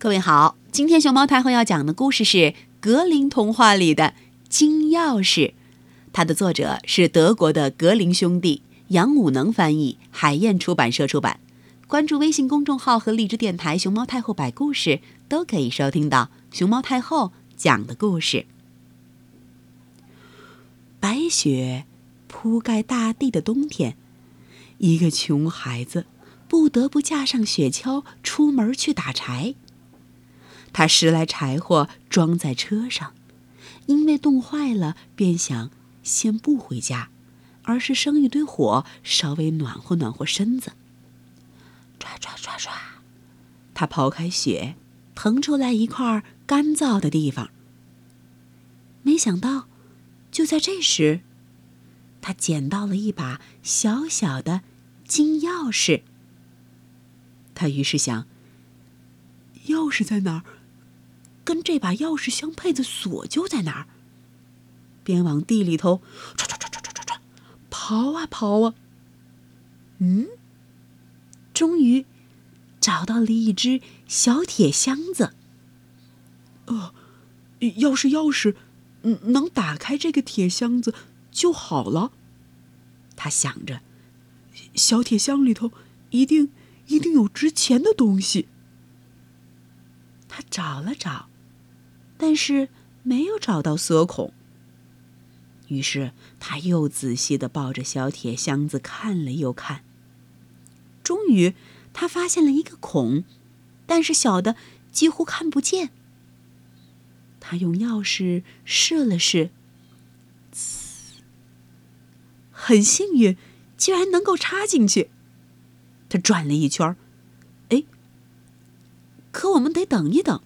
各位好，今天熊猫太后要讲的故事是格林童话里的金钥匙，它的作者是德国的格林兄弟，杨武能翻译，海燕出版社出版。关注微信公众号和荔枝电台“熊猫太后摆故事”，都可以收听到熊猫太后讲的故事。白雪铺盖大地的冬天，一个穷孩子不得不架上雪橇出门去打柴。他拾来柴火装在车上，因为冻坏了，便想先不回家，而是生一堆火，稍微暖和暖和身子。唰唰唰唰，他刨开雪，腾出来一块干燥的地方。没想到，就在这时，他捡到了一把小小的金钥匙。他于是想：钥匙在哪儿？跟这把钥匙相配的锁就在哪儿。边往地里头唰唰唰唰唰唰唰刨啊刨啊，嗯，终于找到了一只小铁箱子。呃，要是钥匙能打开这个铁箱子就好了。他想着，小铁箱里头一定一定有值钱的东西。他找了找。但是没有找到锁孔。于是他又仔细的抱着小铁箱子看了又看。终于，他发现了一个孔，但是小的几乎看不见。他用钥匙试了试，很幸运，居然能够插进去。他转了一圈，哎，可我们得等一等。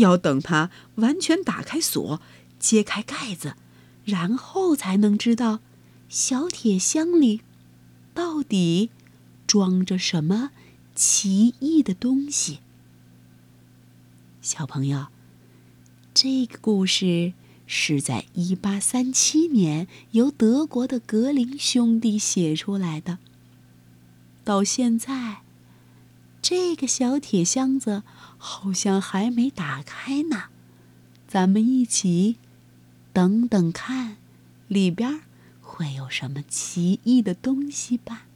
要等它完全打开锁，揭开盖子，然后才能知道小铁箱里到底装着什么奇异的东西。小朋友，这个故事是在一八三七年由德国的格林兄弟写出来的，到现在。这个小铁箱子好像还没打开呢，咱们一起等等看，里边会有什么奇异的东西吧。